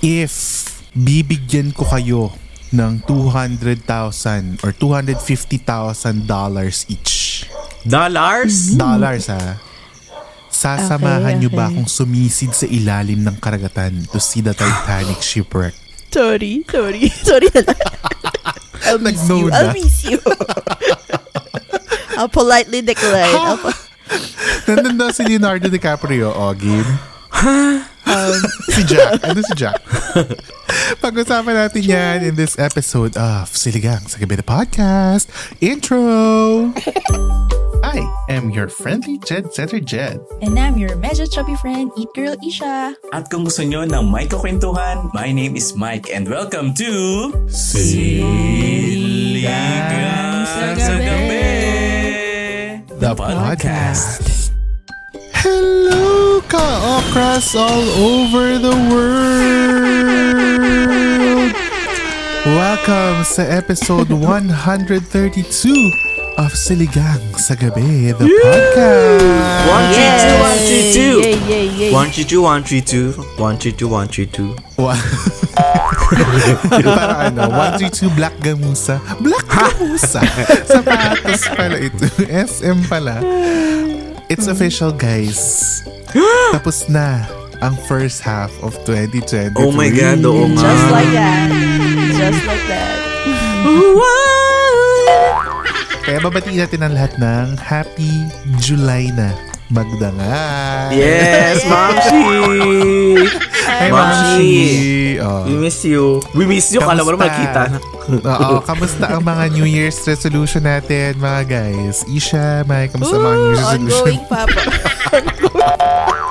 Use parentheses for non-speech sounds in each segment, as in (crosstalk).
If bibigyan ko kayo ng 200,000 or 250,000 dollars each. Dollars? Dollars ha. Sasamahan Okay, niyo ba okay. akong sumisid sa ilalim ng karagatan to see the Titanic shipwreck? Sorry, sorry. Sorry na lang. (laughs) I'll miss Nag-no you. na. I'll miss you. I'll politely decline. I'll po- Nandun daw si Leonardo DiCaprio, o game. Um, (laughs) si Jack. Ano si Jack? (laughs) Pag-usapan natin yan in this episode of Siligang sa Gabi na Podcast. Intro! I am your friendly Jed Setter Jed. And I'm your medyo chubby friend, Eat Girl Isha. At kung gusto nyo ng may kakwentuhan, my name is Mike and welcome to Siligang sa Gabi, the podcast. Hello, ka-okras all over the world! Welcome sa episode (laughs) 132 of Siligang sa Gabi, the podcast. One, three, two, one, three, two. Yay, yay, yay. One, three, two, one, three, two. One, three, two, one, three, two. Wa- (laughs) Para ano, 132 Black Gamusa. Black (laughs) Gamusa! Sapatos pala ito. SM pala. It's official, guys. (gasps) Tapos na ang first half of 2023. Oh my God, oo nga. Just like that. Just like that. Kaya babatiin natin ang lahat ng Happy July na. Magda nga. Yes, Mamshi! Hi, Mamshi! Oh. We miss you. We miss you. Kala mo naman kita. Oo, kamusta ang mga New Year's resolution natin, mga guys? Isha, Mike, kamusta ang mga New Year's resolution? ongoing, Papa. (laughs)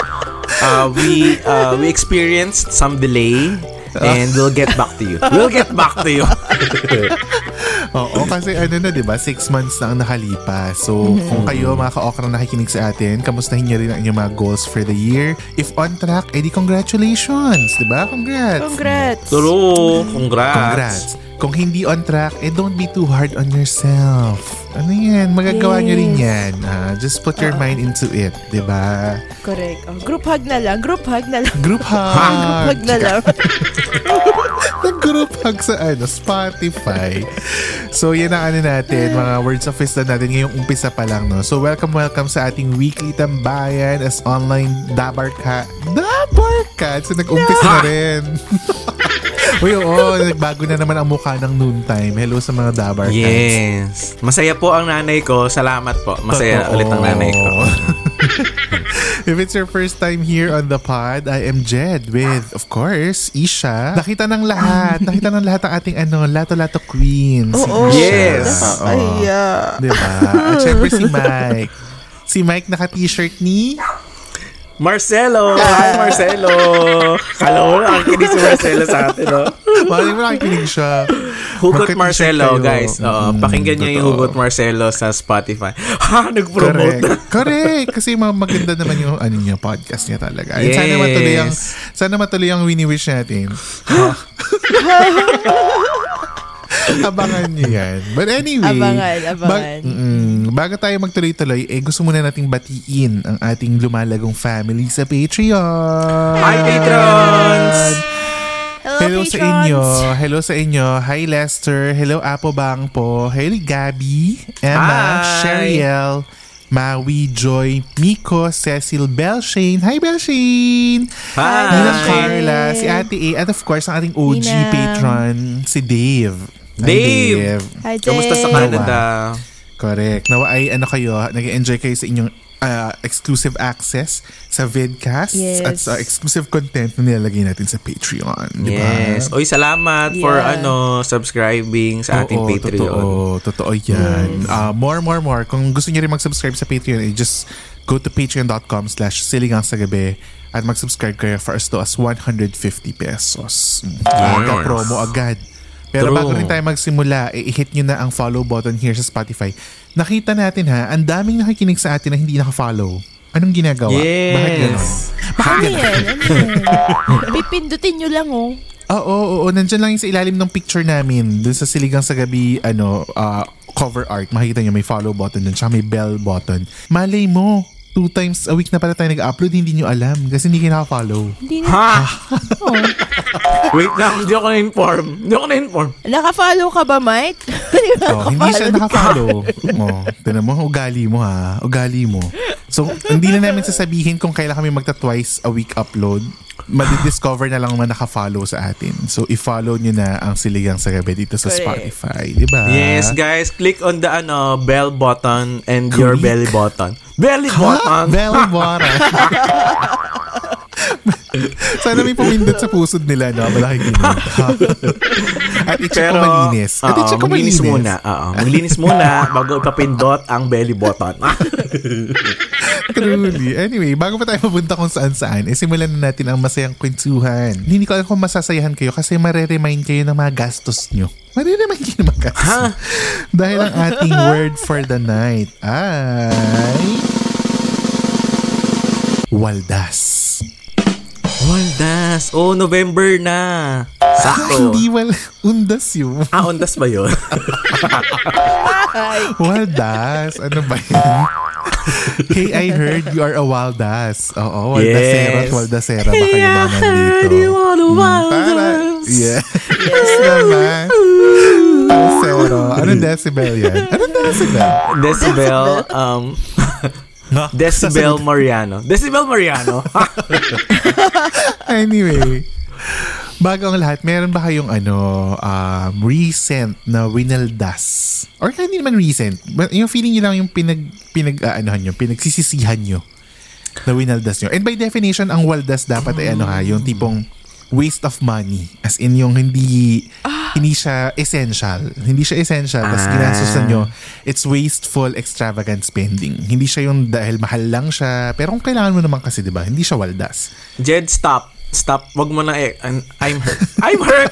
Uh, we uh, we experienced some delay and we'll get back to you. We'll get back to you. (laughs) Oo, kasi ano na, di ba? Six months na ang nakalipas. So, kung kayo, mga ka-okra na nakikinig sa atin, kamustahin niyo rin ang inyong mga goals for the year. If on track, edi congratulations, di ba? Congrats! Congrats. Turo, congrats. Congrats! Kung hindi on track, eh don't be too hard on yourself. Ano yan? Magagawa niyo rin yan. Ah, just put your mind into it, di ba? Correct. Oh, group hug na lang. Group hug na lang. Group (laughs) hug! Hug na lang. (laughs) Nag-group hug sa ano, Spotify. So, yan ang ano natin, mga words of wisdom natin ngayong umpisa pa lang, no? So, welcome, welcome sa ating weekly tambayan as online Dabarka. Dabarka! So, nag-umpisa na rin. (laughs) Uy, oo, nagbago na naman ang mukha ng noontime. Hello sa mga Dabarkans. Yes. Masaya po ang nanay ko. Salamat po. Masaya Totoo. ulit ang nanay ko. (laughs) If it's your first time here on the pod, I am Jed with, of course, Isha. Nakita ng lahat. Nakita ng lahat ang ating ano, Lato-Lato Queen. si Oo. Isha. Yes. Oo. Ay, yeah. Diba? At syempre si Mike. Si Mike naka-t-shirt ni... Marcelo! Hi, Marcelo! Kala mo na nakikinig si Marcelo sa atin, no? Mali mo nakikinig siya. Hugot Magka-t-shirt Marcelo, kayo. guys. Oo, Mm, pakinggan niyo yung. Hugot Marcelo sa Spotify. (laughs) Ha? Nag-promote na. Correct. Correct. Kasi mga maganda naman yung ano niya, podcast niya talaga. And sana Yes. matuloy ang sana matuloy ang wini-wish natin. (laughs) (laughs) abangan niyo yan. But anyway. Abangan, abangan. mm, bago tayo magtuloy-tuloy, eh gusto muna nating batiin ang ating lumalagong family sa Patreon. Hi, patrons! Hello, Hello sa patrons. inyo. Hello sa inyo. Hi Lester. Hello Apo Bang po. Hello Gabby. Emma. Hi. Sheriel. Maui, Joy, Miko, Cecil, Belshane. Hi Belshane. Hi! Ninang Carla, si Ate A, at of course ang ating OG Ninang. patron, si Dave. Hi, Dave! Hi, Kamusta sa Dave. Canada? Correct. Nawa ay ano kayo, nag-enjoy kayo sa inyong uh, exclusive access sa vidcast Yes. at sa exclusive content na nilalagay natin sa Patreon. Di ba? Yes. Oy, salamat for Yeah. ano subscribing sa ating Oo, Patreon. Totoo, totoo yan. Uh, more, more, more. Kung gusto niyo rin mag-subscribe sa Patreon, eh, just go to patreon.com slash siligang sa gabi. at mag-subscribe kayo for as low as 150 pesos. Yes. promo agad. Pero True. bago rin tayo magsimula, eh, i-hit nyo na ang follow button here sa Spotify. Nakita natin ha, ang daming nakikinig sa atin na hindi naka-follow. Anong ginagawa? Bakit? Yes. Ano yan? Ano yan? (laughs) Pipindutin nyo lang oh. Oo, oo, oo. Nandyan lang yung sa ilalim ng picture namin. Dun sa Siligang sa Gabi, ano, ah, cover art. Makikita nyo may follow button dun. Tsaka may bell button. Malay mo, two times a week na pala tayo nag-upload, hindi nyo alam. Kasi hindi kayo naka-follow. Hindi na. Ha? (laughs) Oh. Wait lang, hindi ako na-inform. Hindi ako na-inform. Naka-follow ka ba, Mike? (laughs) Oh, hindi siya naka-follow. oh, tinan mo, ugali mo ha. Ugali mo. So, hindi na namin sasabihin kung kailan kami magta-twice a week upload. Madidiscover na lang na naka-follow sa atin. So, i-follow nyo na ang Siligang sa Gabi dito sa Correct. Spotify. Di ba? Yes, guys, click on the ano bell button and your Click? belly button. Belly Ha? button. Bell button. (laughs) (laughs) Sana may pumindot sa pusod nila, no? Malaking. (laughs) At i-check ko malinis. At i-check ko malinis. muna. Oo, maglinis muna bago ipapindot ang belly button. (laughs) Truly. Anyway, bago pa tayo mapunta kung saan saan, eh, simulan na natin ang masayang kwentuhan. Hindi ko alam kung masasayahan kayo kasi mareremind kayo ng mga gastos nyo. Mareremind kayo ng mga gastos. Ha? Dahil ang ating word for the night ay... Waldas. Waldas. Oh, November na. Ah, Sakto. (laughs) hindi wal... Undas yun. Ah, ondas ba yun? (laughs) Waldas. Ano ba yan? hey, I heard you are a Waldas. Oo, Waldasero at Yes. Waldasera ba kayo mga nandito? you are a Waldas. Para, yeah. (laughs) yes naman. Waldasero. Anong decibel yan? Anong decibel? Decibel, um, (laughs) Decibel Mariano. Decibel Mariano. (laughs) (laughs) anyway, bago ang lahat, meron ba kayong ano, um, recent na winaldas? Or kaya hindi naman recent. But yung feeling nyo lang yung pinag, pinag, uh, anohan nyo, pinagsisisihan nyo na winaldas nyo. And by definition, ang waldas dapat ay ano ha, yung tipong waste of money. As in yung hindi hindi siya essential. Hindi siya essential. Tapos Ah. ginastos nyo, it's wasteful, extravagant spending. Hindi siya yung dahil mahal lang siya. Pero kung kailangan mo naman kasi, di ba? Hindi siya waldas. Jed, stop. Stop. Wag mo na eh. I'm I'm hurt. I'm hurt.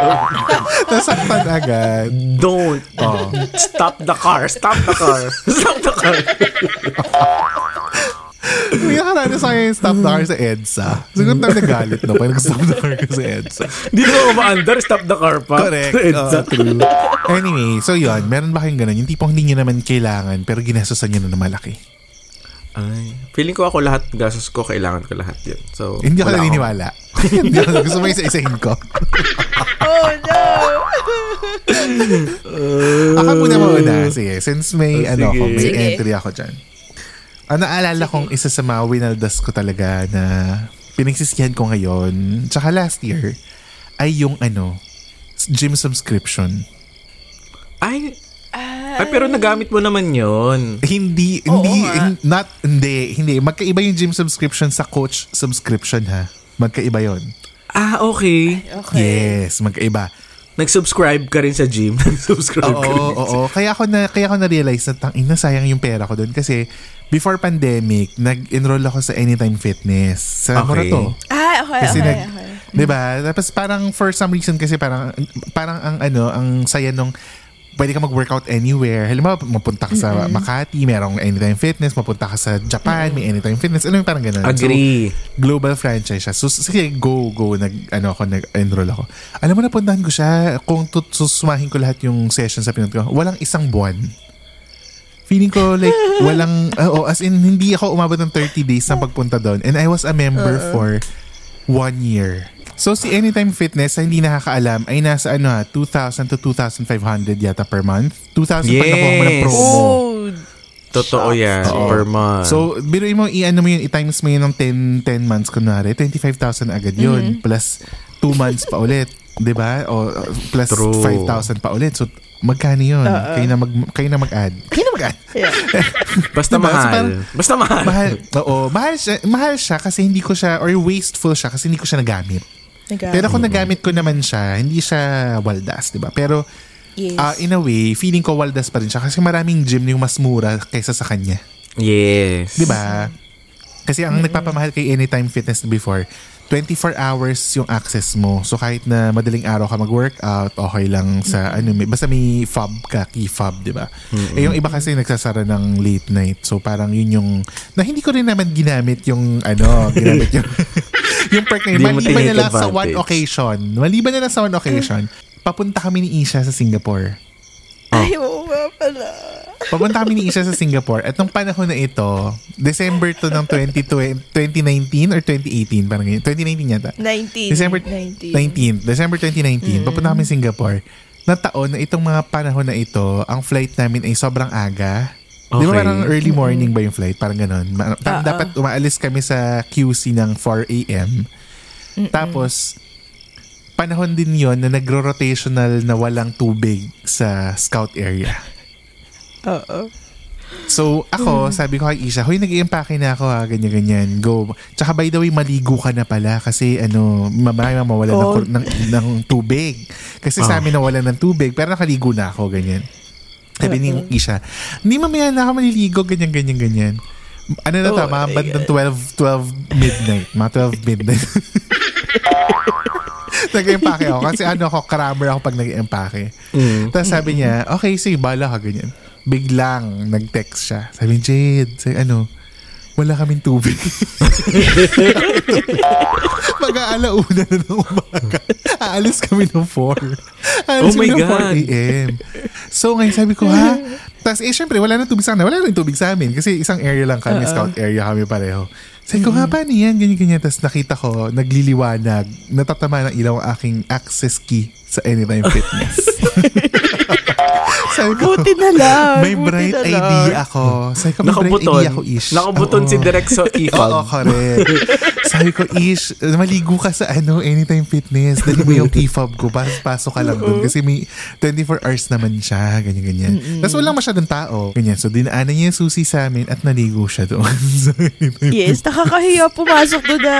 (laughs) Nasaktan agad. Don't. Oh. Stop the car. Stop the car. (laughs) Stop the car. (laughs) May nakaraan sa akin yung stop the car sa EDSA. Siguro tayo nagalit no, pag nag-stop the car sa EDSA. Hindi mo ma-under. Stop the car pa. Correct. It's Oo, true. Anyway, so yun, meron ba kayong ganun? Yung tipong hindi nyo naman kailangan, pero ginastosan nyo na na malaki. Ay, feeling ko ako lahat gastos ko kailangan ko lahat yun. So, Hindi ako wala naniniwala. (laughs) Hindi ako, gusto mo isa-isahin ko. Oh no! Ako muna muna. (laughs) Sige, since may, Oh, ano sige. ko, may Sige. entry ako dyan. Ang naalala kong isa sa mga winaldas ko talaga na pinagsisihan ko ngayon, tsaka last year, ay yung ano, gym subscription. Ay, ay, pero nagamit mo naman yun. Hindi, Oo hindi, hin- not, hindi, hindi. Magkaiba yung gym subscription sa coach subscription ha. Magkaiba yon. Ah, okay. Okay. Yes, magkaiba. Nag-subscribe ka rin sa gym. (laughs) Nag-subscribe Oo, ka rin. oo, oo. Kaya ako na kaya ako na-realize na tang ina sayang yung pera ko doon kasi before pandemic, nag-enroll ako sa Anytime Fitness sa Okay. Morato. Ah, okay, Kasi okay, nag, okay. 'di ba? Tapos parang for some reason kasi parang parang ang ano, ang saya nung pwede ka mag-workout anywhere. Halimbawa, mapunta ka sa Makati, merong Anytime Fitness, mapunta ka sa Japan, may Anytime Fitness. Ano yung parang ganun. So, Agree. global franchise siya. So, sige, go, go. Nag, ano ako, nag-enroll ako. Alam mo, napuntahan ko siya. Kung tut- susumahin ko lahat yung sessions sa pinunta ko, walang isang buwan. Feeling ko like (laughs) walang, oh, as in, hindi ako umabot ng 30 days na pagpunta doon. And I was a member for one year. So, si Anytime Fitness, sa hindi nakakaalam, ay nasa ano ha, 2,000 to 2,500 yata per month. 2,000 pag nakuha mo ng Yes. promo. Oh, Totoo yan. Oo. Per month. So, biruin mo, i-ano mo yun, i-times mo yun ng 10, 10 months, kunwari, 25,000 agad yun. Plus 2 months pa ulit. 'di ba? O uh, plus True. 5,000 pa ulit. So, magkano yun? Kayo na, mag, kayo na mag-add. (laughs) Kayo na mag-add. yeah. (laughs) Basta Diba? So, mahal. parang- Basta mahal. mahal. Oo, mahal siya, mahal siya kasi hindi ko siya, or wasteful siya kasi hindi ko siya nagamit. Nag- Pero kung nagamit ko naman siya, hindi siya waldas, 'di ba? Pero yes. ah, in a way, feeling ko waldas pa rin siya kasi maraming gym yung mas mura kaysa sa kanya. Yes. 'Di ba? Kasi ang nagpapamahal kay Anytime Fitness before, 24 hours yung access mo. So kahit na madaling araw ka mag-workout, okay lang sa ano, may, basta may fob ka, key fob, di ba? Eh yung iba kasi nagsasara ng late night. So parang yun yung, na hindi ko rin naman ginamit yung ano, ginamit yung, (laughs) yung perk na yun. Maliban na lang sa one occasion. Maliban na lang sa one occasion. Papunta kami ni Isha sa Singapore. Ay, oo nga pala. Papunta kami ni Isha sa Singapore at nung panahon na ito, December to ng 2020, 2019 or 2018, parang ganyan. 2019 yata. 19. December 19. 19. December 2019, papunta kami Singapore. Na taon na itong mga panahon na ito, ang flight namin ay sobrang aga. Di ba Okay. parang early morning ba yung flight? Parang ganon. Ma- parang Oo. dapat umaalis kami sa QC ng 4 a.m. Tapos, panahon din yon na nagro-rotational na walang tubig sa scout area. Oo. So, ako, sabi ko kay Isha, Hoy, nag-i-empake na ako ha, ganyan-ganyan. Go. Tsaka by the way, maligo ka na pala kasi ano, marami mawala ng, Oh. kur- ng, ng tubig. Kasi sa amin nawala ng tubig, pero nakaligo na ako, ganyan. Sabi ni Isha, hindi mamaya na ako maliligo, ganyan, ganyan, ganyan. Ano na Oh mga my bandang 12, 12 midnight. Mga 12 midnight. (laughs) nag-empake ako kasi ano ako, crammer ako pag nag-empake. Tapos sabi niya, okay, sige, bala ka, ganyan. Biglang nag-text siya. Sabi, Jade, sabi, ano, wala kaming tubig. (laughs) Mag-aalauna na ng umaga. Aalis kami ng 4. Aalis Oh my kami ng 4 God. a.m. So ngayon sabi ko, ha? Tapos eh, syempre, wala nang tubig sa amin. Wala nang tubig sa amin. Kasi isang area lang kami, scout area kami pareho. Sabi ko, nga, paano yan? Ganyan, ganyan. Tapos nakita ko, nagliliwanag, natatama ng ilaw ang aking access key sa Anytime Fitness. (laughs) Sabi (laughs) ko, Buti na lang. may bright na lang. idea ako. Sabi ko, may bright Nakabuton. idea ako, Ish. Nakabuton si Oo. Direk sa (laughs) Oo, e-fob. correct. Sabi ko, Ish, maligo ka sa ano, Anytime Fitness. Dali mo yung fob ko. Pas pasok ka lang doon. Kasi may 24 hours naman siya. Ganyan, ganyan. Tapos walang masyadong tao. Ganyan. So, dinaanan niya yung susi sa amin at naligo siya doon. (laughs) Yes, nakakahiya pumasok doon na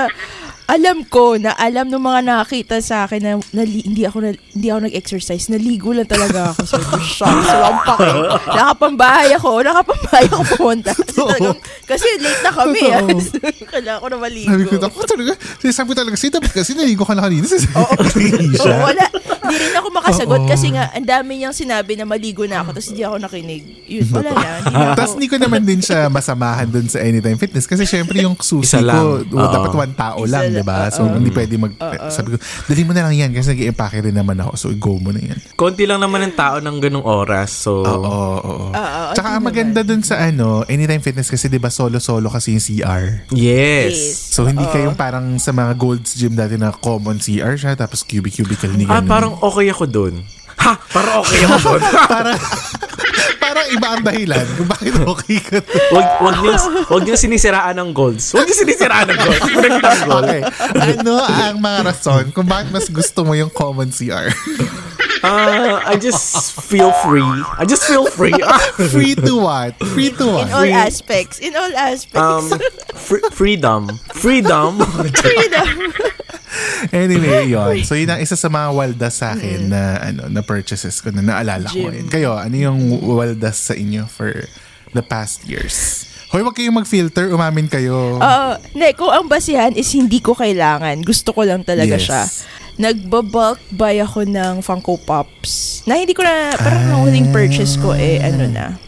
alam ko na alam ng mga nakakita sa akin na, nali- hindi ako na, hindi ako nag-exercise. Naligo lang talaga ako. So, shock. So, ang pake. Nakapambahay ako. Nakapambahay ako pumunta. Kasi, talagang, kasi late na kami. ah. (laughs) Kailangan ko na maligo. sabi ko, ako talaga, sabi ko talaga, kasi dapat kasi naligo ka na kanina. (laughs) Sabi Oo. siya. Oo, wala. Hindi rin ako makasagot kasi nga, ang dami niyang sinabi na maligo na ako tapos hindi ako nakinig. Yun, wala na. Na. Tapos hindi ko naman din siya masamahan dun sa Anytime Fitness kasi syempre yung susi ko, dapat one tao lang. Di ba? So hindi pwede mag... Sabi ko, dali mo na lang yan kasi nag-i-empake rin naman ako. So go mo na yan. Konti lang naman ang tao ng ganong oras. So, Oo, oo, oo. Tsaka ang maganda dun sa ano, Anytime Fitness kasi di ba solo-solo kasi yung CR. yes. Yes. So hindi kayong parang sa mga Gold's Gym dati na common CR siya tapos cubic-cubicle ni Ah, ganun. parang okay ako dun. Ha! Parang okay ako dun. (laughs) parang, parang (laughs) iba ang dahilan kung bakit okay ka dun. wag, wag niyo, wag niyo sinisiraan ng golds. Wag niyo sinisiraan ng gold. Okay. Ano ang mga rason kung bakit mas gusto mo yung common CR? Ah, I just feel free. I just feel free. Free to what? Free to what? In all aspects. In all aspects. um, fr- freedom. Freedom. Freedom. Anyway, (laughs) yon. So yun ang isa sa mga waldas sa akin na ano na purchases ko na naalala ko Gym. ngayon. Kayo, ano yung waldas sa inyo for the past years? Hoy, wag kayong mag-filter. Umamin kayo. Oo. Ne, kung ang basihan is hindi ko kailangan. Gusto ko lang talaga Yes. siya. Nagbabulk buy ako ng Funko Pops. Na hindi ko na, parang ang huling purchase ko eh, ano na.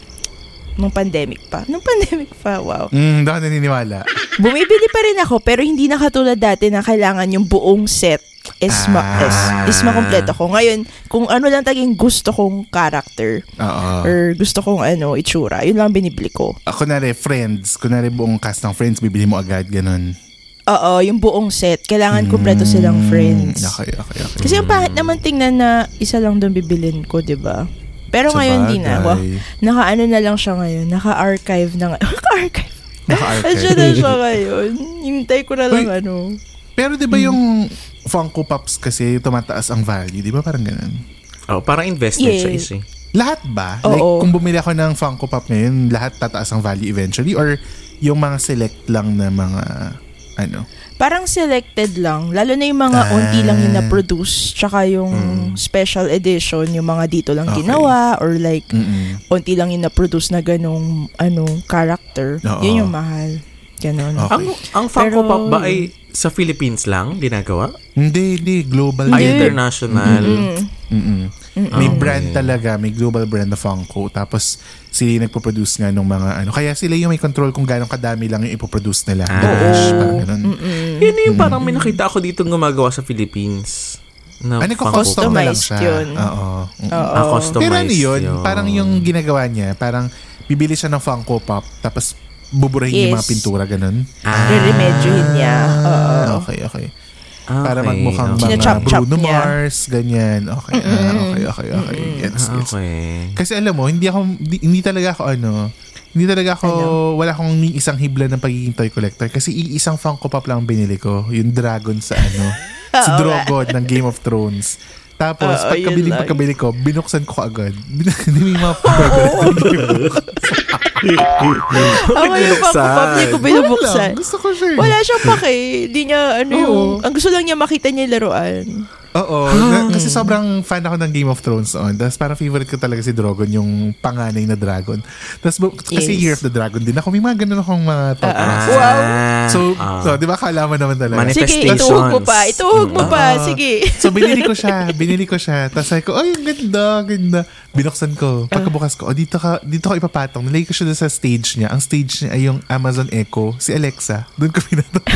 Nung pandemic pa. Nung pandemic pa, wow. Mm, ako naniniwala. Bumibili pa rin ako pero hindi na katulad dati na kailangan yung buong set is, ma- Ah. is, is makompleto ko. Ngayon, kung ano lang taging gusto kong character Oo. or gusto kong ano, itsura, yun lang binibili ko. Ako na Friends. Kunwari buong cast ng Friends, bibili mo agad, ganun. Oo, yung buong set. Kailangan kumpleto silang friends. Mm, Okay, okay, okay. Kasi ang pangit naman tingnan na isa lang doon bibilin ko, di ba? Pero Sa ngayon di na. bagay. Wow, naka-ano na lang siya ngayon. Naka-archive na nga. (laughs) Naka-archive. Naka-archive. Andiyan na siya ngayon. Hintay ko na lang Uy. ano. Pero di ba yung Funko Pops kasi tumataas ang value? Di ba parang ganun? oh, parang investment siya Yeah. is eh. Lahat ba? Like, Oo. kung bumili ako ng Funko Pop ngayon, lahat tataas ang value eventually? Or yung mga select lang na mga, ano? Parang selected lang. Lalo na yung mga Ah. unti lang yung na-produce. Tsaka yung special edition, yung mga dito lang Okay. ginawa. Or like, Mm-mm. unti lang yung na-produce na ganong ano, character. Oo. Yun yung mahal. Ganon. Okay. Ang, ang Funko Pero- Pop ba ay sa Philippines lang ginagawa? Hindi, hindi. Global. Ay, international. Mm-mm. May Okay. brand talaga, may global brand na Funko. Tapos sila yung nagpo-produce nga ng mga ano. Kaya sila yung may control kung gano'ng kadami lang yung ipoproduce nila. Ah. The batch, parang ganun. Yun yung parang may nakita ako dito gumagawa sa Philippines. Na Ano ko custom na lang Customized siya. yun. Oo. Oo. Ah, customized Pero ano yun, yun. parang yung ginagawa niya, parang bibili siya ng Funko Pop, tapos buburahin yung mga Yes. pintura, ganun. Ah, Re-remedyohin niya. Oo. Ah, okay, okay. Para okay, magmukhang okay. mga China-chop-chop Bruno niya. Mars, ganyan. Okay, ah, okay, okay, okay. Gets, Ah, gets. okay. Kasi alam mo, hindi ako, hindi, hindi talaga ako ano, hindi talaga ako, wala akong ni isang hibla ng pagiging toy collector. Kasi iisang Funko Pop lang ang binili ko. Yung dragon sa ano, (laughs) si Drogon ng Game of Thrones. Tapos, pagkabili, pagkabili ko, binuksan ko agad. (laughs) Hindi may mga (laughs) burger. (laughs) Ako yung Pop, hindi ko binubuksan. Gusto ko siya. eh. Wala siyang pake. Di niya, ano yung, Oo. ang gusto lang niya makita niya yung laruan. Oo. na- kasi sobrang fan ako ng Game of Thrones on. Tapos parang favorite ko talaga si Drogon, yung panganay na dragon. Tapos bu- kasi Yes. Year of the Dragon din ako. May mga ganun akong mga topics. Ah, Wow. So, ah. so, di ba kala mo naman talaga? Manif- Sige, Manifestations. ituhog mo pa. Ituhog mo pa. Sige. So, binili ko siya. Binili ko siya. Tapos sabi ko, ay, ang ganda, ganda. Binuksan ko. Pagkabukas ko, oh, dito ka, dito ka ipapatong. Nilagay ko siya sa stage niya. Ang stage niya ay yung Amazon Echo. Si Alexa. Doon ko pinatong. (laughs)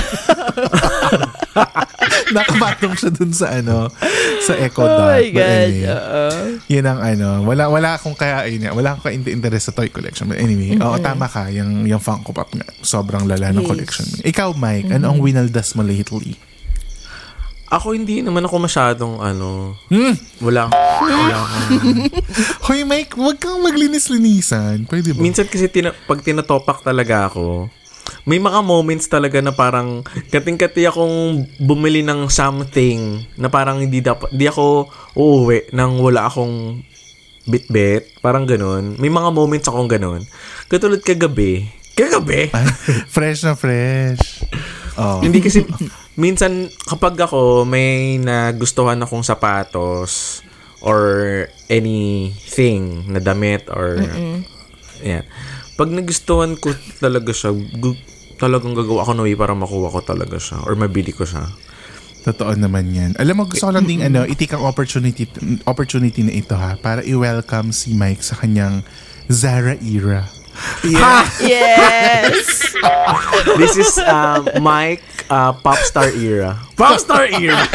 Nakapatong siya doon sa ano, sa Echo Oh Dot. my But God. anyway, Oo. yun ang ano, wala wala akong kaya nga, wala akong interest sa toy collection. But anyway, oo tama ka, yung yung Funko Pop nga, sobrang lala ng Yes. collection. mo. Ikaw Mike, ano ang winaldas mo lately? Ako hindi naman ako masyadong ano, Hmm. wala, wala (laughs) Hoy Mike, wag kang maglinis-linisan. Pwede ba? Minsan kasi tina, pag tinatopak talaga ako, may mga moments talaga na parang kating-kati akong bumili ng something na parang hindi dapat, hindi ako uuwi nang wala akong bit-bit. Parang ganun. May mga moments akong ganun. Katulad kagabi. Kagabi? (laughs) Fresh na fresh. (laughs) Oh. Hindi kasi, minsan kapag ako may nagustuhan akong sapatos or anything na damit or yan. Pag nagustuhan ko talaga siya, gu- talagang gagawa ako ng way para makuha ko talaga siya or mabili ko siya. Totoo naman yan. Alam mo, gusto ko lang ding ano, itik ang opportunity, opportunity na ito ha, para i-welcome si Mike sa kanyang Zara era. Yes. (laughs) This is um, Mike uh, Popstar era. Popstar era! (laughs)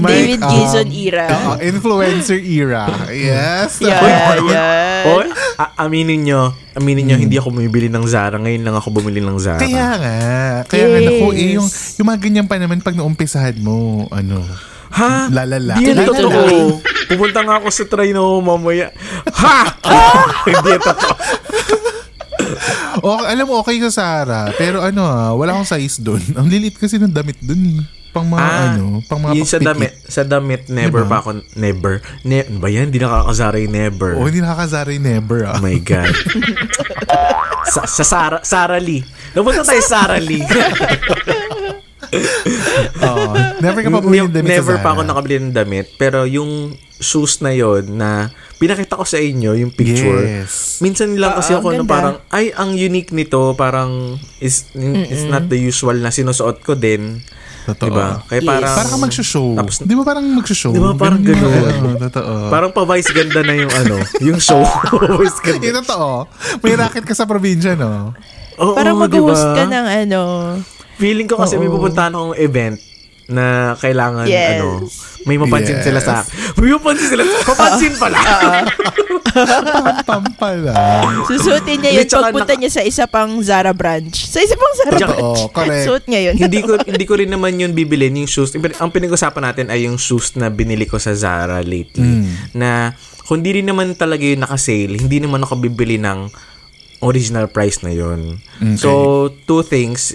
David um, Gizon era. oo, influencer era. Yes. Yeah, yeah. o, a- aminin nyo, aminin nyo, hindi ako bumibili ng Zara. Ngayon lang ako bumili ng Zara. Kaya nga. Kaya nga, Yes. naku, eh, yung, yung mga ganyan pa naman pag naumpisahan mo, ano, Ha? lalala. Di yan totoo. Pupunta nga ako sa Trino mamaya. Ha? Hindi totoo. O, alam mo, okay sa Sarah. Pero ano ah, wala akong size doon. Ang lilit kasi ng damit doon eh. Pang mga ano, pang mga Ah, Yung sa damit, sa damit, never Diba? pa ako, never. Ne, ano ba yan? Hindi nakakazara yung never. Oh, hindi nakakazara yung never ah. Oh my God. (laughs) sa, sa Sara, Sara Lee. Napunta tayo sa Sara Lee. (laughs) Oo. never ka pa bumili ng damit never sa pa ako nakabili ng damit. Pero yung shoes na yon na pinakita ko sa inyo, yung picture. Yes. Minsan lang kasi Oo, ako na parang, ay, ang unique nito, parang, is, it's not the usual na sinusuot ko din. Totoo. Diba? Kaya Yes. parang, Para ka mag-show. Tapos- Di ba parang mag-show? Di ba parang yung- ganun? Oo, totoo. parang pa-vice ganda na yung ano, yung show. (laughs) vice ganda. Eh, totoo. May racket ka sa probinsya, no? Oo, Parang diba? mag-host ka ng ano. Feeling ko kasi may Oo. pupuntahan akong event na kailangan Yes. ano, may mapansin Yes. sila sa (laughs) May mapansin sila. Papansin pala. Pampala. Susutin niya yun Hindi, tsaka pagpunta naka- niya sa isa pang Zara branch. Sa isa pang Zara Tsaka- branch. Oo, correct. Suot niya yun. hindi ko (laughs) hindi ko rin naman yun bibilin yung shoes. Ang pinag-usapan natin ay yung shoes na binili ko sa Zara lately. Na kung hindi rin naman talaga yung naka-sale, hindi naman ako bibili ng original price na yun. So, two things.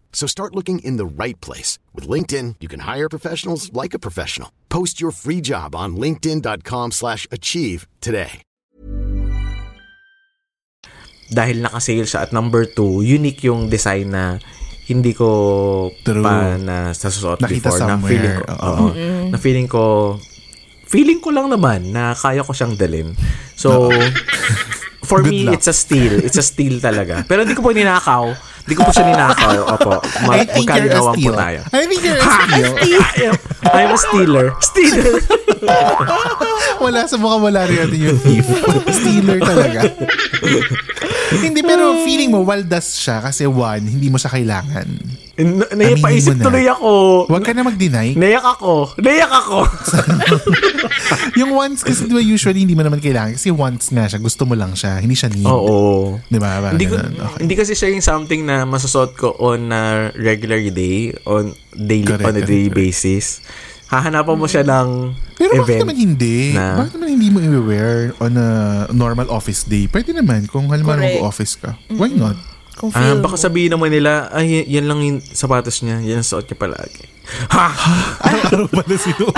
So start looking in the right place. With LinkedIn, you can hire professionals like a professional. Post your free job on linkedin.com slash achieve today. dahil naka-sale siya at number two, unique yung design na hindi ko True. pa na sasuot Nakita before na somewhere. feeling ko oo, na feeling ko feeling ko lang naman na kaya ko siyang dalin. So (laughs) for Good me luck. it's a steal. It's a steal talaga. Pero hindi ko po ninakaw. Hindi ko po siya ninakaw. Opo. Ma- I think you're a magkalinawan po tayo. I think you're a steal. (laughs) I'm a stealer. Stealer. (laughs) wala sa mukha wala rin natin yung thief. Stealer talaga. hindi, pero feeling mo, waldas siya kasi one, hindi mo siya kailangan. Aminin Naipaisip na. tuloy ako. Huwag ka na mag-deny. Naiyak ako. Naiyak ako. (laughs) yung once kasi di ba usually hindi mo naman kailangan kasi once nga siya, gusto mo lang siya, hindi siya need. Oo. Di ba? Hindi ko. Okay. hindi kasi siya yung something na masusot ko on a regular day on daily Correct, on a daily correct. basis hahanapan mo siya ng Pero bakit event naman hindi? na- Bakit naman hindi mo i-wear on a normal office day? Pwede naman kung halimbawa mag-office ka. Why not? Kung Ah, feel baka mo. sabihin naman nila, ay, yan lang yung sapatos niya. Yan ang suot niya palagi. Ha! Araw-araw pala sinuot.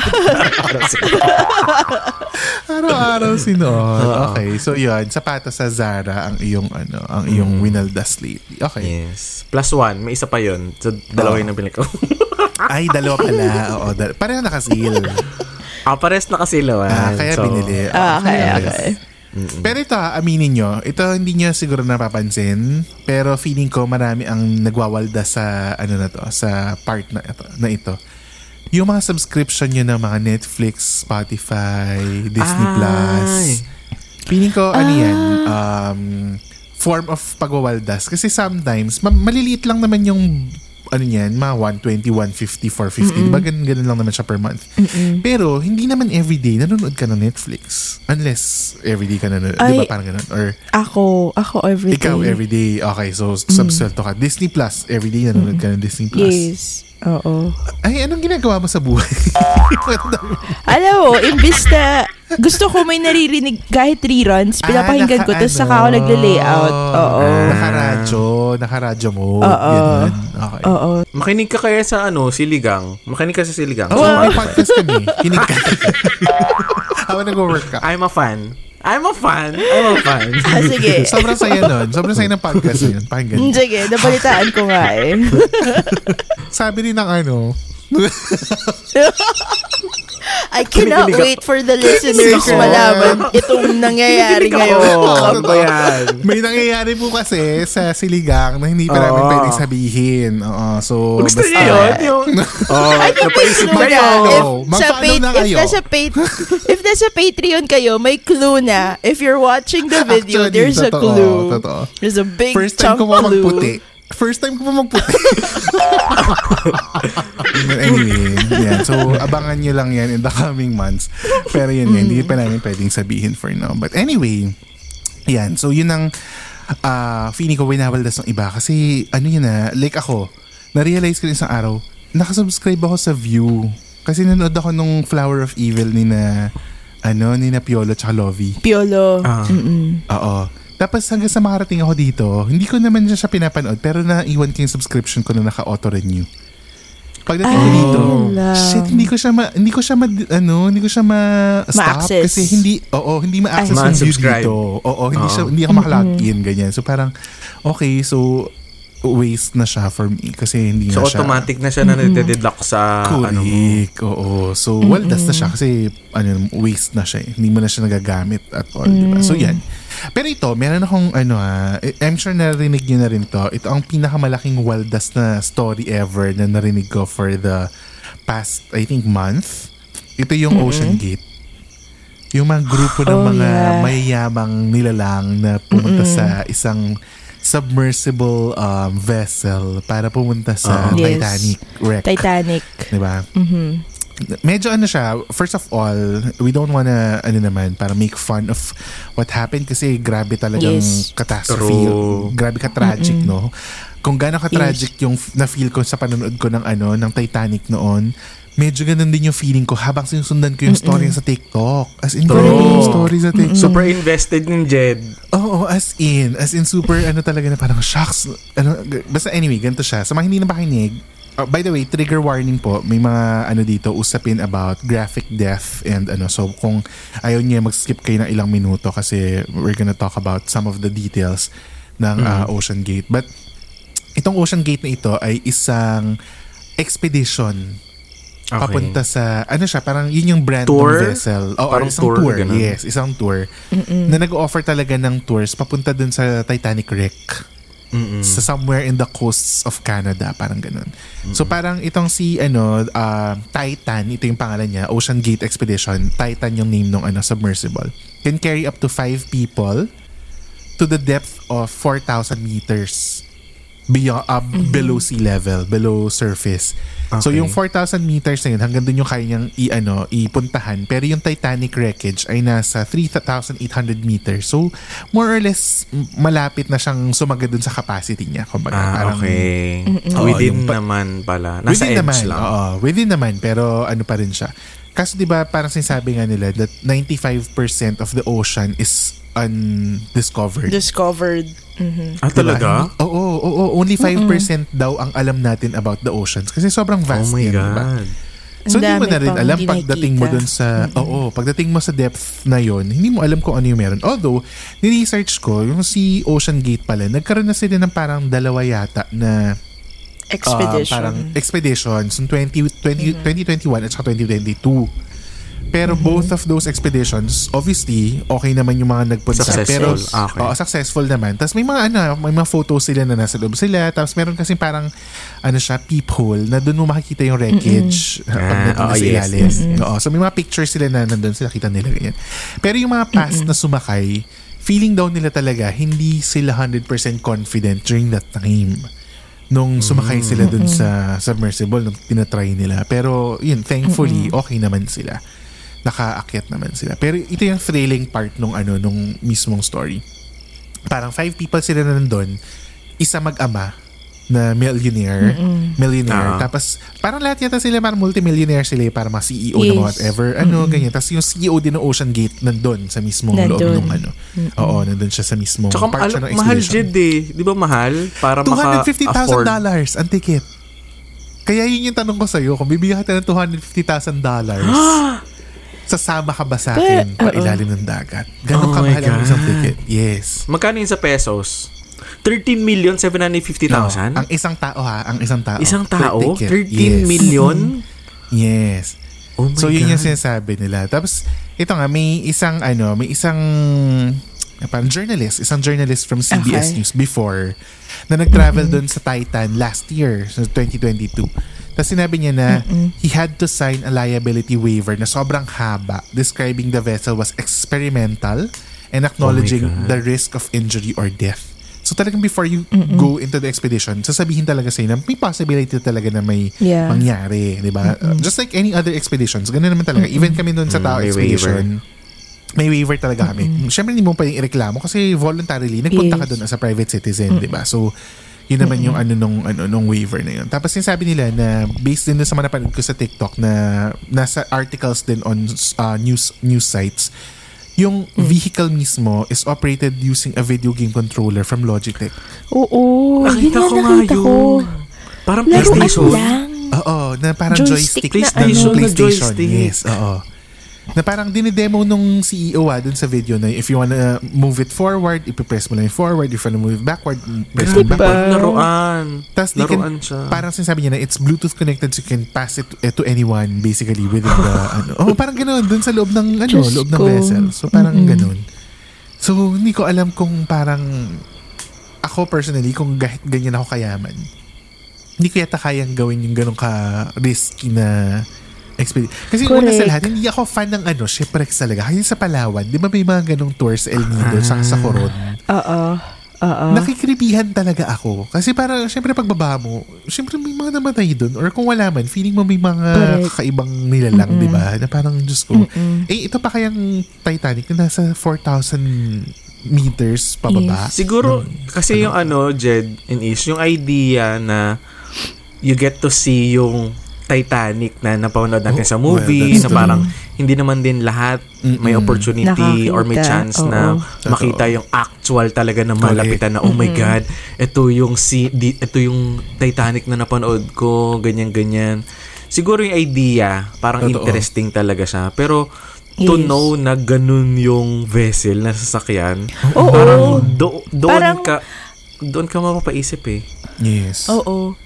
Araw-araw sinuot. Okay, so yun. Sapatos sa Zara ang iyong ano, ang iyong winaldas lately. Okay. yes. Plus one. May isa pa yun. So, dalawa yung nabili ko. (laughs) Ay, dalawa pala. Oo, dal- pareho nakasil. ah, pares na kasi lawan. Ah, kaya so, binili. Ah, okay, Yes. okay. Pero ito, ah, aminin nyo, ito hindi nyo siguro napapansin, pero feeling ko marami ang nagwawalda sa, ano na to, sa part na ito. Na ito. Yung mga subscription nyo ng mga Netflix, Spotify, Disney Ay. Plus. Feeling ko, ano yan, um, form of pagwawaldas. Kasi sometimes, ma- maliliit lang naman yung ano yan, mga 120, 150, 450. Diba ganun, ganun lang naman siya per month. Pero, hindi naman everyday nanonood ka ng Netflix. Unless everyday ka nanonood. Ay. parang ganun? Or Ako, ako everyday. ikaw everyday. Okay, so subswelto ka. Disney Plus, everyday nanonood ka ng Disney Plus. Yes. Oo. Ay, anong ginagawa mo sa buhay? (laughs) Alam mo, imbis na gusto ko may naririnig kahit reruns, pinapakinggan ko, tapos saka ako nagle-layout. Oo. Ah, nakaradyo. Nakaradyo mo. Oo. Okay. Oo. Makinig ka kaya sa ano, Siligang. Makinig ka sa Siligang. Oo, So, may podcast kami. Kinig ka. (laughs) Habang nag-work ka. I'm a fan. I'm a fan. I'm a fan. (laughs) Ah, sige. Sobrang saya nun. Sobrang saya ng podcast na yun. Pakinggan. Sige, nabalitaan ko nga eh. (laughs) Sabi rin ng ano, (laughs) I cannot Kinikilig ako. wait for the listeners Sige. malaman itong nangyayari ngayon. ako. Ano ba yan? may nangyayari po kasi sa Siligang na hindi pa namin Oo. pwedeng sabihin. Oo, so, Gusto basta- niyo yun? Yung, (laughs) oh, Ay, may napaisip clue na. Mag-follow. If, sa Mag-follow pa- na if, kayo. nasa pa- if nasa Patreon kayo, may clue na. If you're watching the video, Actually, there's a totoo, clue. totoo. There's a big First time chunk ko pa clue. magputi. First time ko pa magputi. But anyway, yeah. So, abangan nyo lang yan in the coming months. Pero yun, yun, hindi pa namin pwedeng sabihin for now. But anyway, yan. So, yun ang uh, feeling ko winawaldas ng iba. Kasi, ano yun na, like ako, na-realize ko rin isang araw, nakasubscribe ako sa View. Kasi nanood ako nung Flower of Evil ni na, ano, ni na Piolo tsaka Lovey. Piolo. Ah. Mm-mm. Oo. Tapos hanggang sa makarating ako dito, hindi ko naman siya, siya pinapanood pero naiwan ko yung subscription ko na naka-auto-renew. Pagdating ko Ay, dito, lang. shit, hindi ko siya ma, hindi ko siya ma, ano, hindi ko siya ma-stop Ma-access. kasi hindi, oo, hindi ma-access Ay. yung view dito. Oo, hindi siya, hindi ako makalogin, ganyan. So parang, okay, so, waste na siya for me kasi hindi So, na siya. automatic na siya na nade-deduct sa ano mo. Correct. Oo. So, well, das na siya kasi ano, waste na siya. eh. Hindi mo na siya nagagamit at all. Diba? So, yan. Pero ito, meron akong ano ah, eh, I'm sure narinig niyo na rin to. Ito ang pinakamalaking waldas na story ever na narinig ko for the past, I think, month. Ito yung Ocean Gate. Yung mga grupo ng Oh, mga yeah. mayayamang nilalang na pumunta sa isang submersible um, vessel para pumunta sa Oo. Yes. Titanic wreck. Titanic. Diba? Mhm. Medyo ano siya, first of all, we don't wanna, ano naman, para make fun of what happened kasi grabe talagang Yes. catastrophe. True. Grabe ka-tragic, no? Kung gaano ka-tragic yung f- na-feel ko sa panonood ko ng ano, ng Titanic noon, medyo ganun din yung feeling ko habang sinusundan ko yung story sa TikTok. As in, ganun yung story sa TikTok. Super invested ng Jed. Oo, Oo, as in. As in, super, ano talaga na parang shocks. Ano, g- basta anyway, ganito siya. Sa mga hindi na makinig, uh, by the way, trigger warning po, may mga ano dito, usapin about graphic death and ano. So, kung ayaw niya, mag-skip kayo ng ilang minuto kasi we're gonna talk about some of the details ng uh, Ocean Gate. But, itong Ocean Gate na ito ay isang expedition Okay. papunta sa ano siya parang yun yung brand Tour? ng vessel oh, Parang isang tour, tour, ganun. yes isang tour na nag-offer talaga ng tours papunta dun sa Titanic wreck sa somewhere in the coasts of Canada parang ganun. So parang itong si ano uh, Titan ito yung pangalan niya Ocean Gate Expedition Titan yung name ng ano submersible. Can carry up to five people to the depth of 4,000 meters beyond, uh, below sea level, below surface. So Okay. yung 4,000 meters na yun, hanggang dun yung kaya niyang i, ano, ipuntahan. Pero yung Titanic wreckage ay nasa 3,800 meters. So more or less, malapit na siyang sumagad dun sa capacity niya. Kumbaga, Ah, parang, okay. Oo, Within yung pa- naman pala. Nasa within edge naman, lang. Oo, within naman, pero ano pa rin siya. Kasi 'di ba parang sinasabi nga nila that 95% of the ocean is undiscovered. Discovered. Ah, Diba? talaga? Oo, oo, oo, only 5% daw ang alam natin about the oceans kasi sobrang Oh vast my yan, diba? God. So Ang hindi mo na rin alam pagdating mo dun sa oo, pagdating mo sa depth na yon, hindi mo alam kung ano yung meron. Although, ni-research ko, yung si Ocean Gate pala, nagkaroon na sila ng parang dalawa yata na Expedition. Ah, parang expeditions in 20, 20, 2021 at saka 2022. Pero both of those expeditions, obviously, okay naman yung mga nagpunta. Successful. Pero, Ah, okay. oo, successful naman. Tapos may mga ano, may mga photos sila na nasa loob sila. Tapos meron kasi parang, ano siya, peephole na doon mo makikita yung wreckage uh, pag Ah, sa yes, ilalim. Oo, so may mga pictures sila na nandun sila, kita nila ganyan. Pero yung mga past na sumakay, feeling daw nila talaga, hindi sila 100% confident during that time nung sumakay sila dun sa submersible nung tinatry nila. Pero yun, thankfully, okay naman sila. Nakaakyat naman sila. Pero ito yung thrilling part nung ano, nung mismong story. Parang five people sila na nandun. Isa mag-ama na millionaire. Millionaire. Ah. Tapos, parang lahat yata sila, parang multimillionaire sila, eh, parang mga CEO na Yes. whatever. Ano, ganyan. Tapos yung CEO din ng Ocean Gate nandun sa mismong loob Nandun. ng ano. Oo, nandun siya sa mismong Tsaka part siya al- ng mahal. Jed eh. Di ba mahal? Para $250,000 maka-afford. ang ticket. Kaya yun yung tanong ko sa'yo, kung bibigyan ka ng $250,000, (gasps) sasama ka ba sa akin pa ilalim ng dagat? Ganon Oh kamahal ang isang ticket. Yes. Magkano yun sa pesos? 13 million 750,000? ang isang tao ha, ang isang tao. Isang tao? ticket. 13 Yes. million? (laughs) Yes. Oh my so yun God. yung sinasabi nila. Tapos ito nga may isang ano, may isang parang journalist, isang journalist from CBS Okay. News before na nag-travel doon sa Titan last year, so 2022. Tapos sinabi niya na he had to sign a liability waiver na sobrang haba describing the vessel was experimental and acknowledging God. the risk of injury or death. So talagang before you go into the expedition, sasabihin talaga sa'yo na may possibility talaga na may Yeah. mangyari, di ba? Uh, just like any other expeditions, ganun naman talaga. Even kami doon sa Mm, Tao may Expedition, may waiver talaga kami. Siyempre, hindi mo pwedeng ireklamo kasi voluntarily, nagpunta ka Yes. doon as a private citizen, di ba? So, yun naman yung ano nung, ano, nung waiver na yun. Tapos sinasabi nila na based din sa mga napanood ko sa TikTok na nasa articles din on uh, news news sites, yung vehicle mismo is operated using a video game controller from Logitech. Oo. Nakita yun ko nga nakita ko. yun. Parang PlayStation. lang. Oo, na parang joystick, Joystick na ng ano. PlayStation. na joystick. Yes, oo. Na parang dinidemo nung CEO ah dun sa video na if you wanna move it forward, ipipress mo lang yung forward. If you wanna move it backward, press mo backward. ba? Laruan. Tapos they can, Laruan siya. parang sinasabi niya na it's Bluetooth connected so you can pass it eh, to anyone basically within the (laughs) ano. Oh, parang ganoon dun sa loob ng ano, Diyos loob ng ko. vessel. So parang ganoon. So hindi ko alam kung parang ako personally kung kahit ganyan ako kayaman. Hindi ko yata kayang gawin yung ganun ka risky na experience. Kasi una sa Correct. lahat, hindi ako fan ng ano, shipwrecks talaga. Kasi sa Palawan, di ba may mga ganung tours sa El Nido, sa, sa Coron? Oo. Oo. nakikripihan talaga ako. Kasi para, syempre pagbaba mo, syempre may mga namatay doon. Or kung wala man, feeling mo may mga Correct. kakaibang nilalang, di ba? Na parang, Diyos ko. Eh, ito pa kayang Titanic na nasa 4,000 meters pababa. Siguro, kasi yung ano, Jed and Ish, yung idea na you get to see yung Titanic na napanood natin Oh, sa well, movie, that's na true. parang hindi naman din lahat may opportunity or may Nakakita, chance oo. na makita yung actual talaga na malapitan na oh my god ito yung si di, ito yung Titanic na napanood ko ganyan ganyan siguro yung idea parang Totoo. interesting talaga siya pero to Yes. know na ganun yung vessel na sasakyan Oo. parang do, doon Parang- ka doon ka mapapaisip eh Yes. Oo.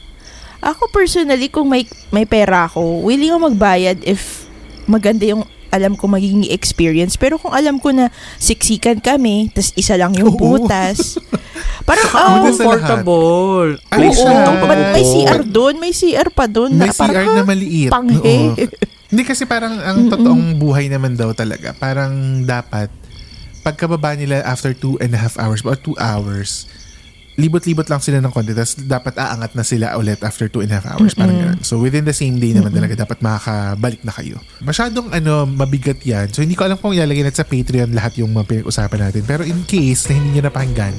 Ako personally, kung may, may pera ako, willing ako magbayad if maganda yung alam ko magiging experience. Pero kung alam ko na siksikan kami, tas isa lang yung Oo. butas. (laughs) parang, oh, una sa comfortable Ano Oo, siya? ba't may Oo. CR doon? May CR pa doon. May na parang, CR na maliit. panghe. Oo. Hindi kasi parang ang totoong buhay naman daw talaga. Parang dapat pagkababa nila after two and a half hours or two hours, libot-libot lang sila ng konti. Tapos dapat aangat na sila ulit after two and a half hours. Parang ganun. So within the same day naman talaga dapat makakabalik na kayo. Masyadong ano, mabigat yan. So hindi ko alam kung ilalagay natin sa Patreon lahat yung mga pinag-usapan natin. Pero in case na hindi nyo napakinggan,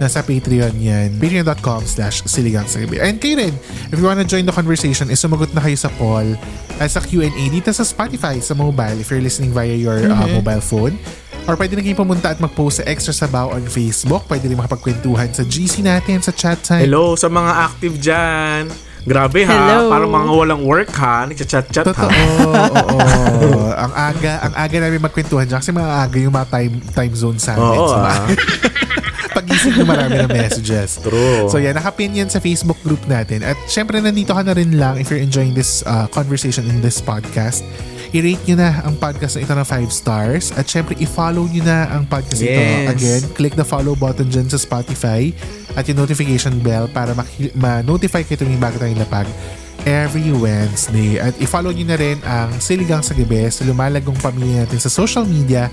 nasa Patreon yan. Patreon.com slash siligang sa gabi. And kayo rin, if you wanna join the conversation, is sumagot na kayo sa poll at sa Q&A dito sa Spotify, sa mobile, if you're listening via your uh, mobile phone. Or pwede na kayo pumunta at mag-post sa Extra Sabaw on Facebook. Pwede rin makapagkwentuhan sa GC natin, sa chat time. hello sa mga active dyan grabe ha Hello. parang mga walang work ha nagchat-chat Totoo, (laughs) ha oo. ang aga, ang aga namin magkwentuhan dyan kasi mga aga yung mga time, time zone sa amin. Oo, So, ah. (laughs) Pag-isip ng marami ng messages. True. So yan, nakapin yan sa Facebook group natin. At syempre, nandito ka na rin lang if you're enjoying this uh, conversation in this podcast. I-rate nyo na ang podcast na ito ng 5 stars. At syempre, i-follow nyo na ang podcast ito. Yes. Again, click the follow button dyan sa Spotify at yung notification bell para maki- ma-notify kayo tuwing bago tayong lapag every Wednesday. At i-follow nyo na rin ang Siligang sa Gabi sa lumalagong pamilya natin sa social media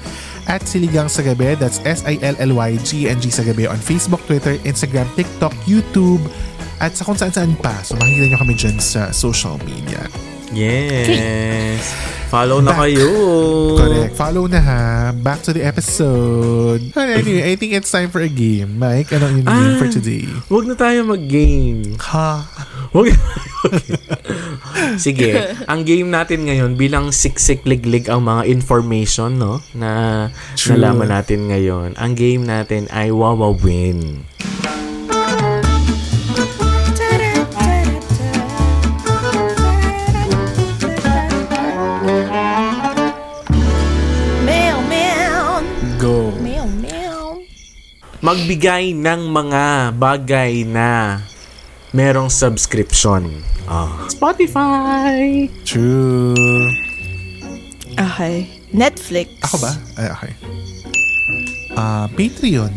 at Siligang sa Gabi. That's S-I-L-L-Y-G-N-G sa Gabi on Facebook, Twitter, Instagram, TikTok, YouTube, at sa kung saan-saan pa. So makikita nyo kami dyan sa social media. Yes follow na Back. kayo Correct. Follow na ha. Back to the episode. Anyway, I think it's time for a game. Mike, ano yung game Ah. for today? Huwag na tayo mag-game. Ha? Huwag (laughs) Sige, ang game natin ngayon bilang siksik liglig ang mga information no na True. nalaman natin ngayon. Ang game natin ay Wawa Win. Meow, Magbigay ng mga bagay na merong subscription. Ah. Spotify. True. Okay. Netflix. Ako ba? Ay, okay. Ah, Patreon.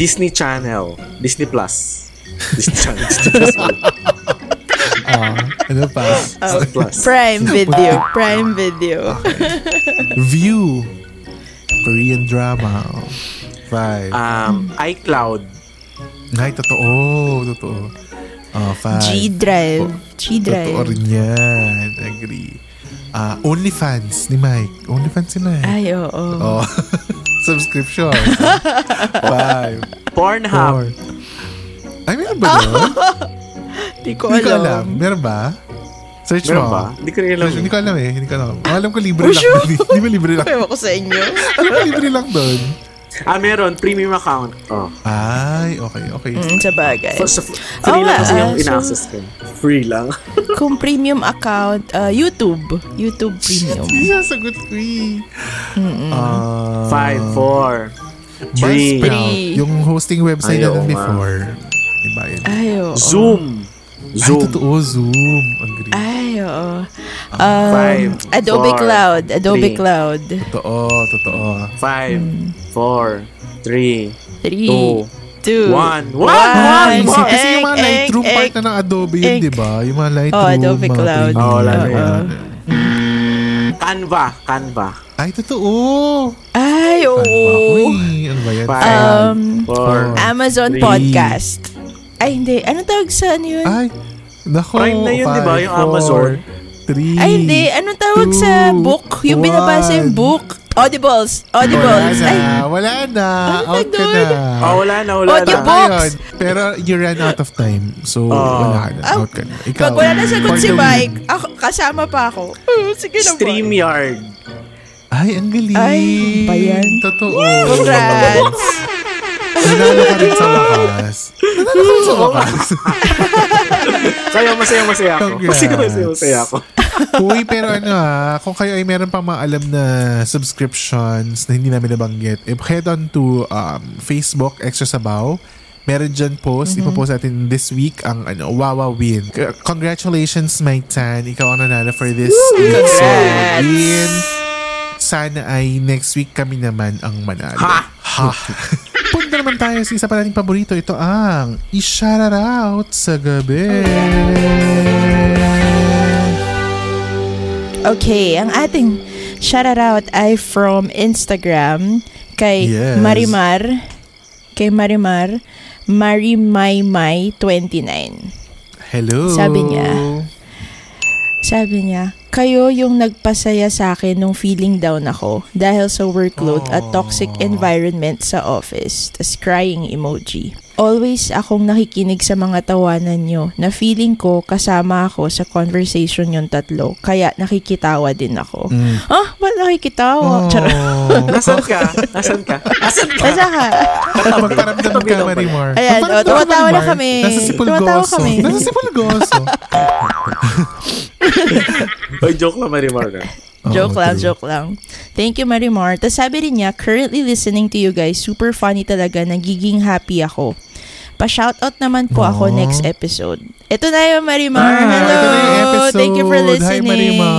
Disney Channel. Disney Plus. Disney Channel. (laughs) Disney Plus. Ah, ano pa? Disney Plus. Prime Video. Prime Video. View. Korean drama. Five. Um, iCloud. Ay, totoo. Totoo. Oh, five. G-Drive. Totoo G-Drive. rin yan. Agree. Ah, OnlyFans ni Mike. OnlyFans si Mike. Ay, oo. Oh. (laughs) Subscription. Five. Pornhub. Four. Ay, meron ba (laughs) ko Hindi ko alam. alam. Meron ba? Search Meron mo. ba? Hindi ko rin alam. Hindi ko alam eh. Hindi ko alam. Ang alam ko libre Oh, lang. sure? (laughs) Di ba libre lang? Ewan ko sa inyo. (laughs) Alam ko libre lang doon. Ah, meron. Premium account. Oh. Ay, okay, okay. Mm, sa bagay. So, so, free Oo lang kasi yung ah, so- ina-access ko. Free lang. (laughs) Kung premium account, uh, YouTube. YouTube Premium. Sasagot ko eh. Ah, Five, four, three, Buzzsprout. Yung hosting website Ay, natin before. Diba yun? Ay, oo. Zoom. Ay, totoo. Zoom. Agree. Ay, oo. Um, Five, Adobe four, Cloud. Adobe three. Cloud. Totoo, totoo. Five, Hmm. four, three, Three. two, Two. one. One! One! kasi, one. kasi yung mga Lightroom ek, part na ng Adobe yun, di ba? Yung mga Lightroom. Oh, Adobe mga Cloud. Premiere, Oh, wala na yan. Canva. Canva. Ay, totoo. Ay, oo. Uy, ano ba yan? Five, Um, four, Amazon Three. Podcast. Ay, hindi. Anong tawag sa ano yun? Ay, nako. Prime na yun, di ba? Yung four, Amazon. Three. Ay, hindi. Anong tawag sa two, book? Yung binabasa yung one. book. Audibles. Wala Audibles. na. Ay, Wala na. Ano Out ka na. Oh, wala na, wala Audio na. Ayun. Pero you ran out of time. So, wala ka na. Out ka na. Ikaw. pag wala na sagot si Mike, ako, kasama pa ako. (laughs) Sige na. StreamYard. Ay, ang galing. Ay, ba yan? Totoo. Congrats. Nanalo ka rin sa wakas. Nanalo ka rin sa wakas. (laughs) Kaya masaya-masaya ako. Congrats. Masaya, masaya, masaya ako. Uy, pero ano ah, kung kayo ay meron pang mga alam na subscriptions na hindi namin nabanggit, eh, head on to um, Facebook, Extra Sabaw. Meron dyan post. Mm-hmm. Ipopost natin this week ang ano, Wawa win. C- Congratulations, Mike Tan. Ikaw ang nanalo for this week. So, Congrats. win. Sana ay next week kami naman ang manalo. Ha? Ha? (laughs) Naman tayo sa isa pa nating paborito. Ito ang i-shout out sa gabi. Okay, ang ating shoutout ay from Instagram kay Yes. Marimar. Kay Marimar. Marimaymay29. Hello. Sabi niya. Sabi niya, kayo yung nagpasaya sa akin nung feeling down ako dahil sa workload at toxic environment sa office. Tas crying emoji. Always akong nakikinig sa mga tawanan nyo na feeling ko kasama ako sa conversation yung tatlo. Kaya nakikitawa din ako. Mm. Ah, ba't nakikitawa? Charot. Oh. (laughs) Nasaan ka? Nasaan ka? Nasaan ka? Asa ka? Magparamdam ka, Marimar. Ayan, oh, tumatawa na kami. Nasa Sipulgoso. Tumatawa kami. Nasa Sipulgoso. (laughs) Oy, joke lang, Marimar. ka. Joke lang, true. joke lang. Thank you, Marimar. Tapos sabi rin niya, currently listening to you guys, super funny talaga, nagiging happy ako. Pa-shoutout naman po ako Aw. next episode. Ito na yung Marimar. Ah, Hello! ito na yung episode. Thank you for listening. Hi, Marimar.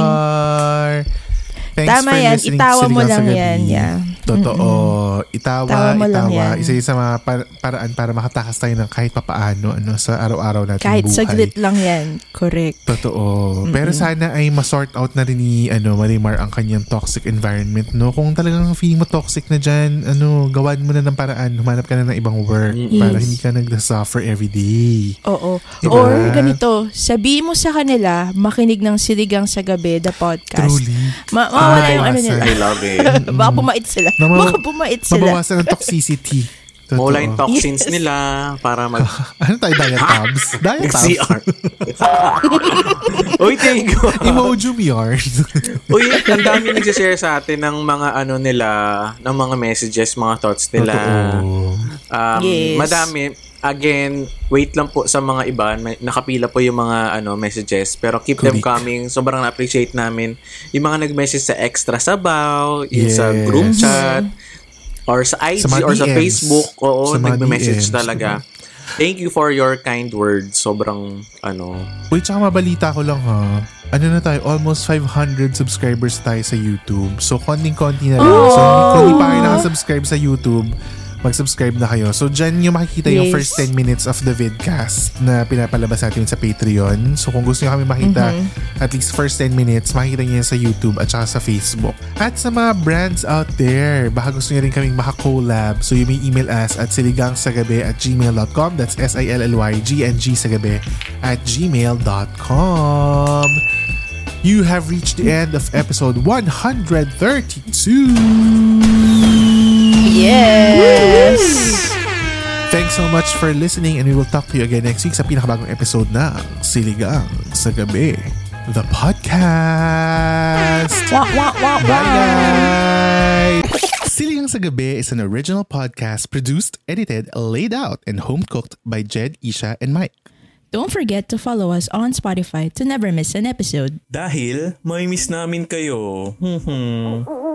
Thanks Tama for yan. listening Itawa to mo lang sa Gabi. yan, yeah. Totoo. Itawa, Tawa mo itawa. Isa yun sa mga par- paraan para makatakas tayo ng kahit papaano ano, sa araw-araw natin Kahit buhay. saglit lang yan. Correct. Totoo. Pero sana ay ma-sort out na rin ni ano, Marimar ang kanyang toxic environment. No? Kung talagang feeling mo toxic na dyan, ano, gawan mo na ng paraan. Humanap ka na ng ibang work para Yes. hindi ka nag-suffer every day. Oo. Diba? Or ganito, sabihin mo sa kanila, makinig ng Siligang sa Gabi, the podcast. Truly. Ma- mawala yung ano nila. I love it. Baka pumait sila. Na ma- Baka pumait sila. Mabawasan ang toxicity. (laughs) Totoo. Mawala yung toxins Yes. nila para mag... (laughs) Ano tayo, diet tabs? (laughs) Diet tabs? CR. Uy, thank you. Emoji yarn. Uy, ang dami nagsishare sa atin ng mga ano nila, ng mga messages, mga thoughts nila. Totoo. Um, Yes. Madami. Again, wait lang po sa mga iba. May, nakapila po yung mga ano messages. Pero keep them Correct. coming. Sobrang na-appreciate namin. Yung mga nag-message sa Extra Sabaw, yung sa Yes. group chat, or sa IG, Sa or sa DMs. Facebook. Oo, Sa mga nagme-message DMs. talaga. Thank you for your kind words. Sobrang, ano, Uy, tsaka mabalita ko lang ha. Ano na tayo, almost 500 subscribers tayo sa YouTube. So, konting-konti na lang. So, hindi, kung hindi pa kayo nakasubscribe sa YouTube, mag-subscribe na kayo. So, dyan yung makikita yung Yes. first 10 minutes of the vidcast na pinapalabas natin sa Patreon. So, kung gusto nyo kami makita at least first 10 minutes, makikita nyo yan sa YouTube at saka sa Facebook. At sa mga brands out there, baka gusto nyo rin kaming makakollab. So, you may email us at siligangsagabi at gmail.com. That's S-I-L-L-Y-G-N-G sagabi at gmail.com. You have reached the end of episode 132. Yes! Thanks so much for listening and we will talk to you again next week sa pinakabagong episode ng Siligang sa Gabi, the podcast. Wah, wah, wah, Bye, wah. guys! Siligang sa Gabi is an original podcast produced, edited, laid out, and home-cooked by Jed, Isha, and Mike. Don't forget to follow us on Spotify to never miss an episode. Dahil may miss namin kayo. Hmm, hmm.